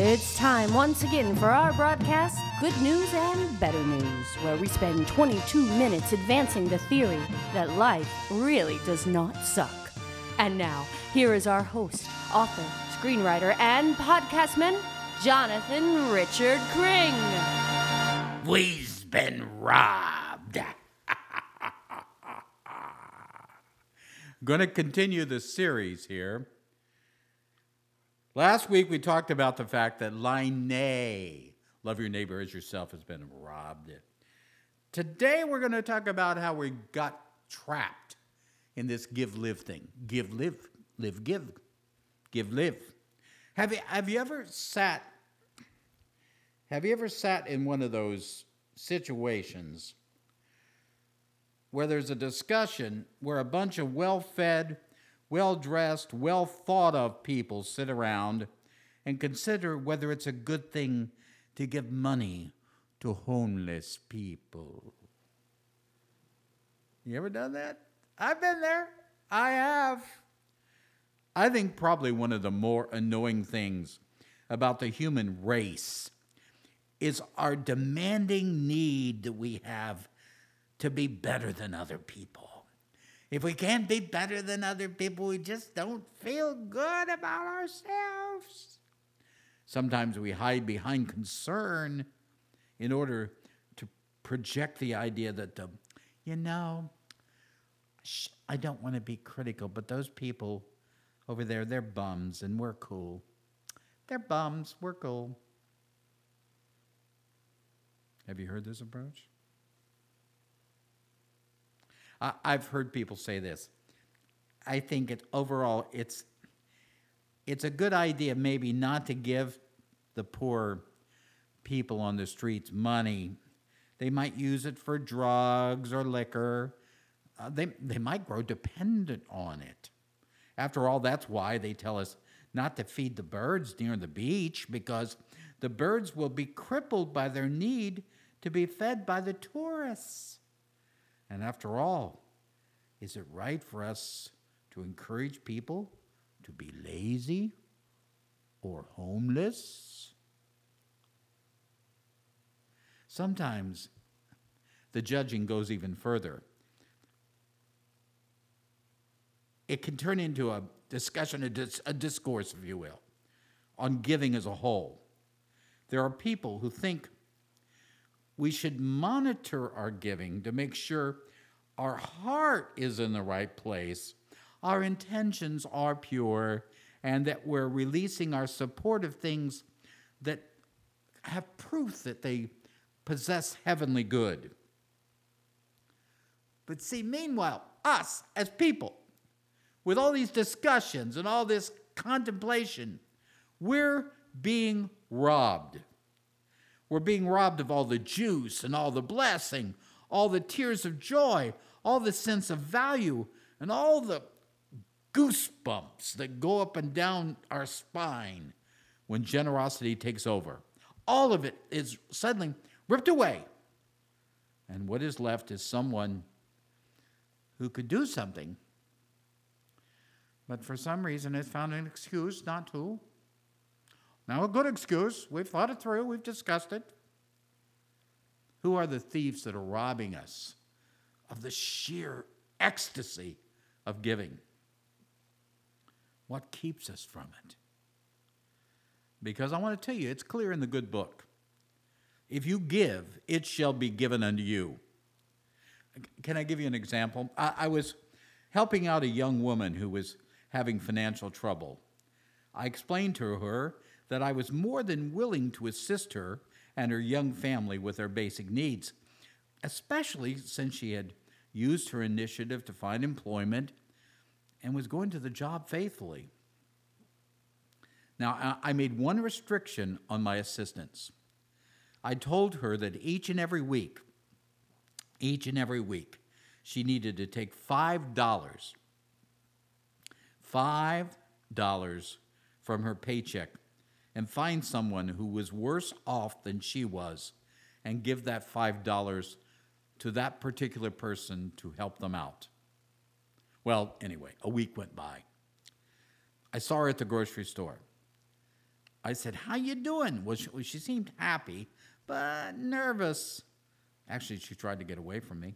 It's time once again for our broadcast, Good News and Better News, where we spend 22 minutes advancing the theory that life really does not suck. And now, here is our host, author, screenwriter, and podcastman, Jonathan Richard Cring. We've been robbed. Going to continue the series here. Last week we talked about the fact that Line love your neighbor as yourself, has been robbed. Today we're going to talk about how we got trapped in this give live thing. Give live, live give, give live. Have you have you ever sat have you ever sat in one of those situations where there's a discussion where a bunch of well-fed well dressed, well thought of people sit around and consider whether it's a good thing to give money to homeless people. You ever done that? I've been there. I have. I think probably one of the more annoying things about the human race is our demanding need that we have to be better than other people. If we can't be better than other people, we just don't feel good about ourselves. Sometimes we hide behind concern in order to project the idea that, the, you know, I don't want to be critical, but those people over there, they're bums and we're cool. They're bums, we're cool. Have you heard this approach? I've heard people say this. I think it overall it's it's a good idea maybe not to give the poor people on the streets money. They might use it for drugs or liquor. Uh, they, they might grow dependent on it. After all, that's why they tell us not to feed the birds near the beach because the birds will be crippled by their need to be fed by the tourists. And after all, is it right for us to encourage people to be lazy or homeless? Sometimes the judging goes even further. It can turn into a discussion, a, dis- a discourse, if you will, on giving as a whole. There are people who think we should monitor our giving to make sure our heart is in the right place, our intentions are pure, and that we're releasing our support of things that have proof that they possess heavenly good. But see, meanwhile, us as people, with all these discussions and all this contemplation, we're being robbed. We're being robbed of all the juice and all the blessing, all the tears of joy, all the sense of value, and all the goosebumps that go up and down our spine when generosity takes over. All of it is suddenly ripped away. And what is left is someone who could do something, but for some reason has found an excuse not to. Now, a good excuse. We've thought it through, we've discussed it. Who are the thieves that are robbing us of the sheer ecstasy of giving? What keeps us from it? Because I want to tell you, it's clear in the good book. If you give, it shall be given unto you. Can I give you an example? I, I was helping out a young woman who was having financial trouble. I explained to her that I was more than willing to assist her and her young family with their basic needs, especially since she had used her initiative to find employment and was going to the job faithfully. Now, I made one restriction on my assistance. I told her that each and every week, each and every week, she needed to take $5, $5 from her paycheck and find someone who was worse off than she was and give that $5 to that particular person to help them out. Well, anyway, a week went by. I saw her at the grocery store. I said, "How you doing?" Well, she, well, she seemed happy, but nervous. Actually, she tried to get away from me.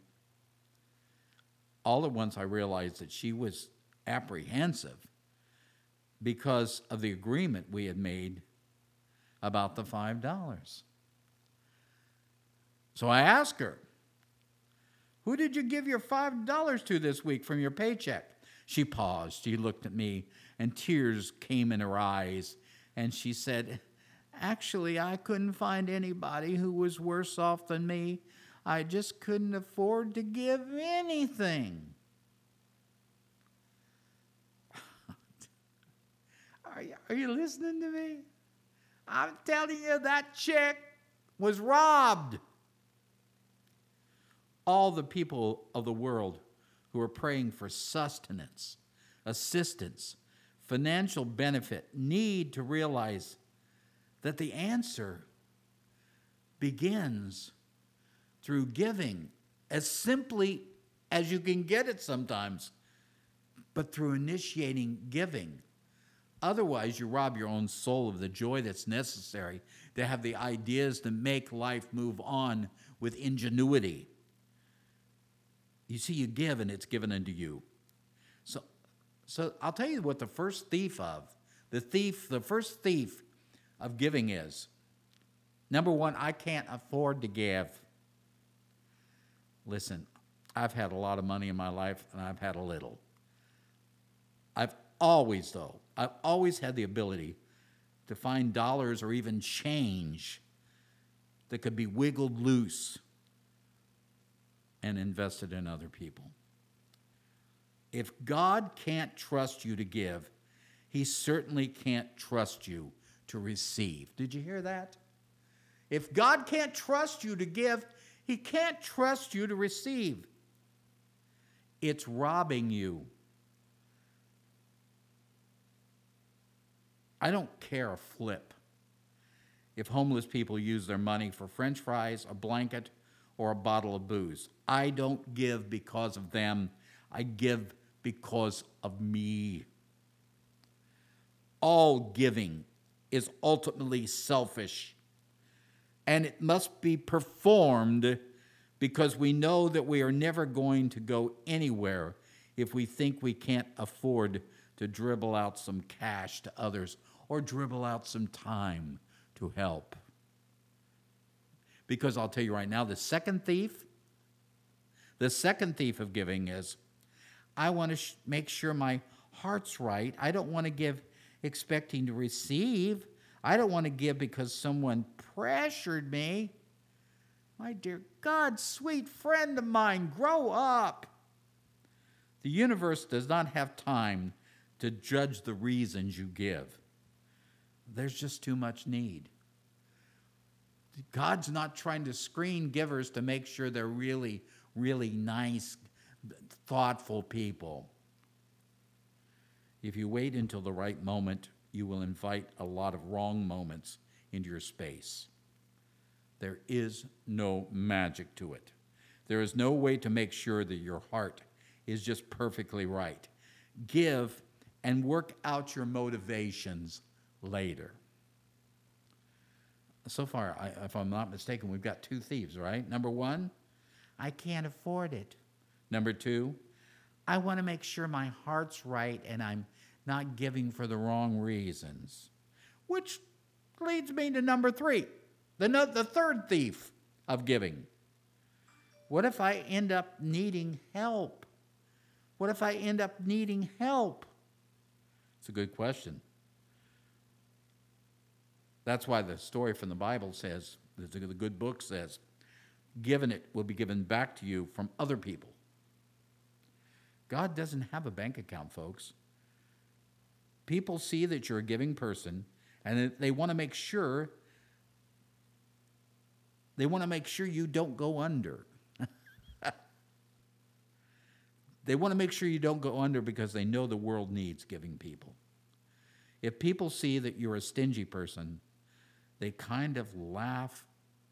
All at once, I realized that she was apprehensive because of the agreement we had made about the $5. So I asked her, Who did you give your $5 to this week from your paycheck? She paused. She looked at me, and tears came in her eyes. And she said, Actually, I couldn't find anybody who was worse off than me. I just couldn't afford to give anything. are, you, are you listening to me? I'm telling you, that chick was robbed. All the people of the world who are praying for sustenance, assistance, financial benefit need to realize that the answer begins through giving as simply as you can get it sometimes, but through initiating giving. Otherwise, you rob your own soul of the joy that's necessary to have the ideas to make life move on with ingenuity. You see, you give and it's given unto you. So, so I'll tell you what the first thief of the thief, the first thief of giving is. Number one, I can't afford to give. Listen, I've had a lot of money in my life and I've had a little. I've always, though, I've always had the ability to find dollars or even change that could be wiggled loose and invested in other people. If God can't trust you to give, He certainly can't trust you to receive. Did you hear that? If God can't trust you to give, He can't trust you to receive. It's robbing you. I don't care a flip if homeless people use their money for french fries, a blanket, or a bottle of booze. I don't give because of them, I give because of me. All giving is ultimately selfish, and it must be performed because we know that we are never going to go anywhere if we think we can't afford to dribble out some cash to others or dribble out some time to help. Because I'll tell you right now, the second thief, the second thief of giving is I want to sh- make sure my heart's right. I don't want to give expecting to receive. I don't want to give because someone pressured me. My dear God, sweet friend of mine, grow up. The universe does not have time to judge the reasons you give. There's just too much need. God's not trying to screen givers to make sure they're really, really nice, thoughtful people. If you wait until the right moment, you will invite a lot of wrong moments into your space. There is no magic to it. There is no way to make sure that your heart is just perfectly right. Give and work out your motivations later. So far, I, if I'm not mistaken, we've got two thieves, right? Number one, I can't afford it. Number two, I want to make sure my heart's right and I'm not giving for the wrong reasons. Which leads me to number three, the, no, the third thief of giving. What if I end up needing help? What if I end up needing help? It's a good question. That's why the story from the Bible says, the good book says, given it will be given back to you from other people. God doesn't have a bank account, folks. People see that you're a giving person and they want to make sure they want to make sure you don't go under. they want to make sure you don't go under because they know the world needs giving people. If people see that you're a stingy person, they kind of laugh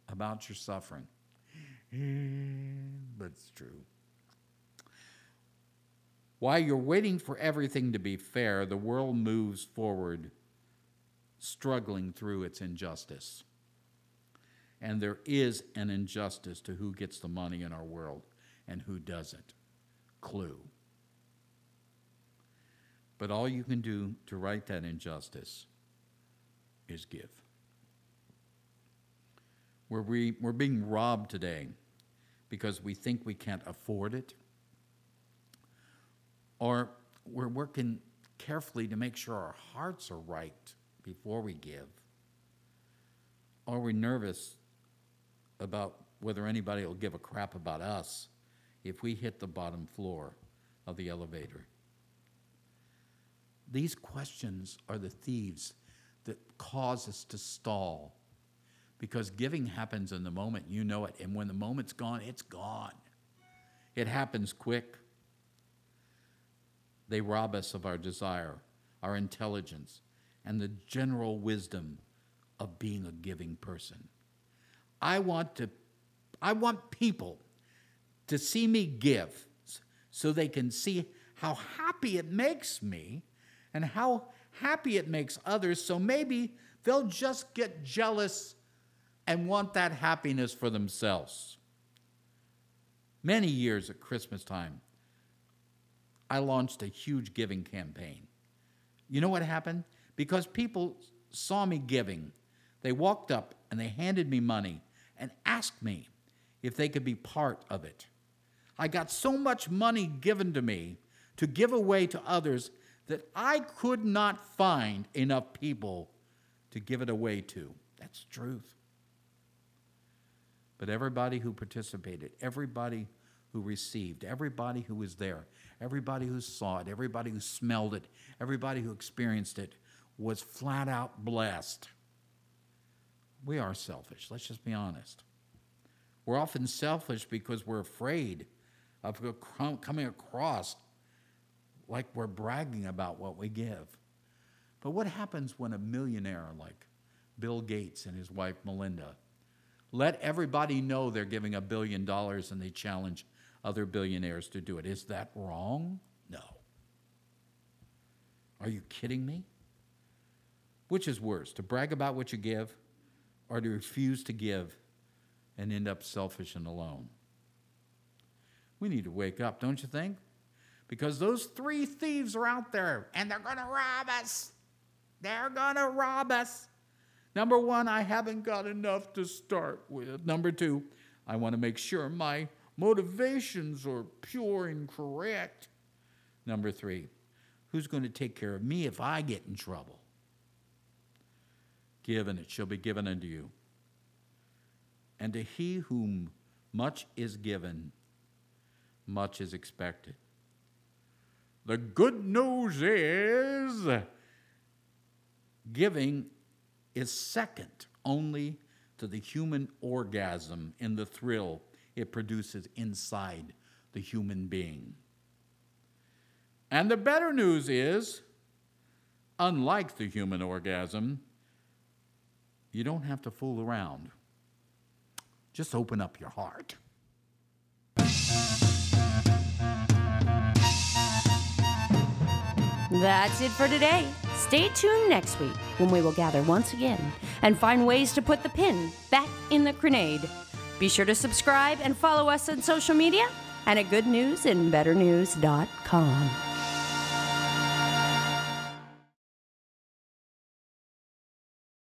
about your suffering. Eh, but it's true. While you're waiting for everything to be fair, the world moves forward struggling through its injustice. And there is an injustice to who gets the money in our world and who doesn't. Clue. But all you can do to right that injustice is give. We're, we, we're being robbed today because we think we can't afford it, or we're working carefully to make sure our hearts are right before we give, or we're nervous about whether anybody will give a crap about us if we hit the bottom floor of the elevator. These questions are the thieves that cause us to stall because giving happens in the moment. You know it. And when the moment's gone, it's gone. It happens quick. They rob us of our desire, our intelligence, and the general wisdom of being a giving person. I want to I want people to see me give so they can see how happy it makes me and how happy it makes others so maybe they'll just get jealous and want that happiness for themselves. Many years at Christmas time, I launched a huge giving campaign. You know what happened? Because people saw me giving, they walked up and they handed me money and asked me if they could be part of it. I got so much money given to me to give away to others that I could not find enough people to give it away to. That's the truth. But everybody who participated, everybody who received, everybody who was there, everybody who saw it, everybody who smelled it, everybody who experienced it was flat out blessed. We are selfish, let's just be honest. We're often selfish because we're afraid of coming across like we're bragging about what we give. But what happens when a millionaire like Bill Gates and his wife Melinda let everybody know they're giving a billion dollars and they challenge other billionaires to do it? Is that wrong? No. Are you kidding me? Which is worse, to brag about what you give or to refuse to give and end up selfish and alone? We need to wake up, don't you think? Because those three thieves are out there and they're going to rob us. They're going to rob us. Number one, I haven't got enough to start with. Number two, I want to make sure my motivations are pure and correct. Number three, who's going to take care of me if I get in trouble? Give, and it shall be given unto you. And to he whom much is given, much is expected. The good news is giving is second only to the human orgasm in the thrill it produces inside the human being. And the better news is, unlike the human orgasm, you don't have to fool around. Just open up your heart. That's it for today. Stay tuned next week when we will gather once again and find ways to put the pin back in the grenade. Be sure to subscribe and follow us on social media and at goodnewsandbetternews.com.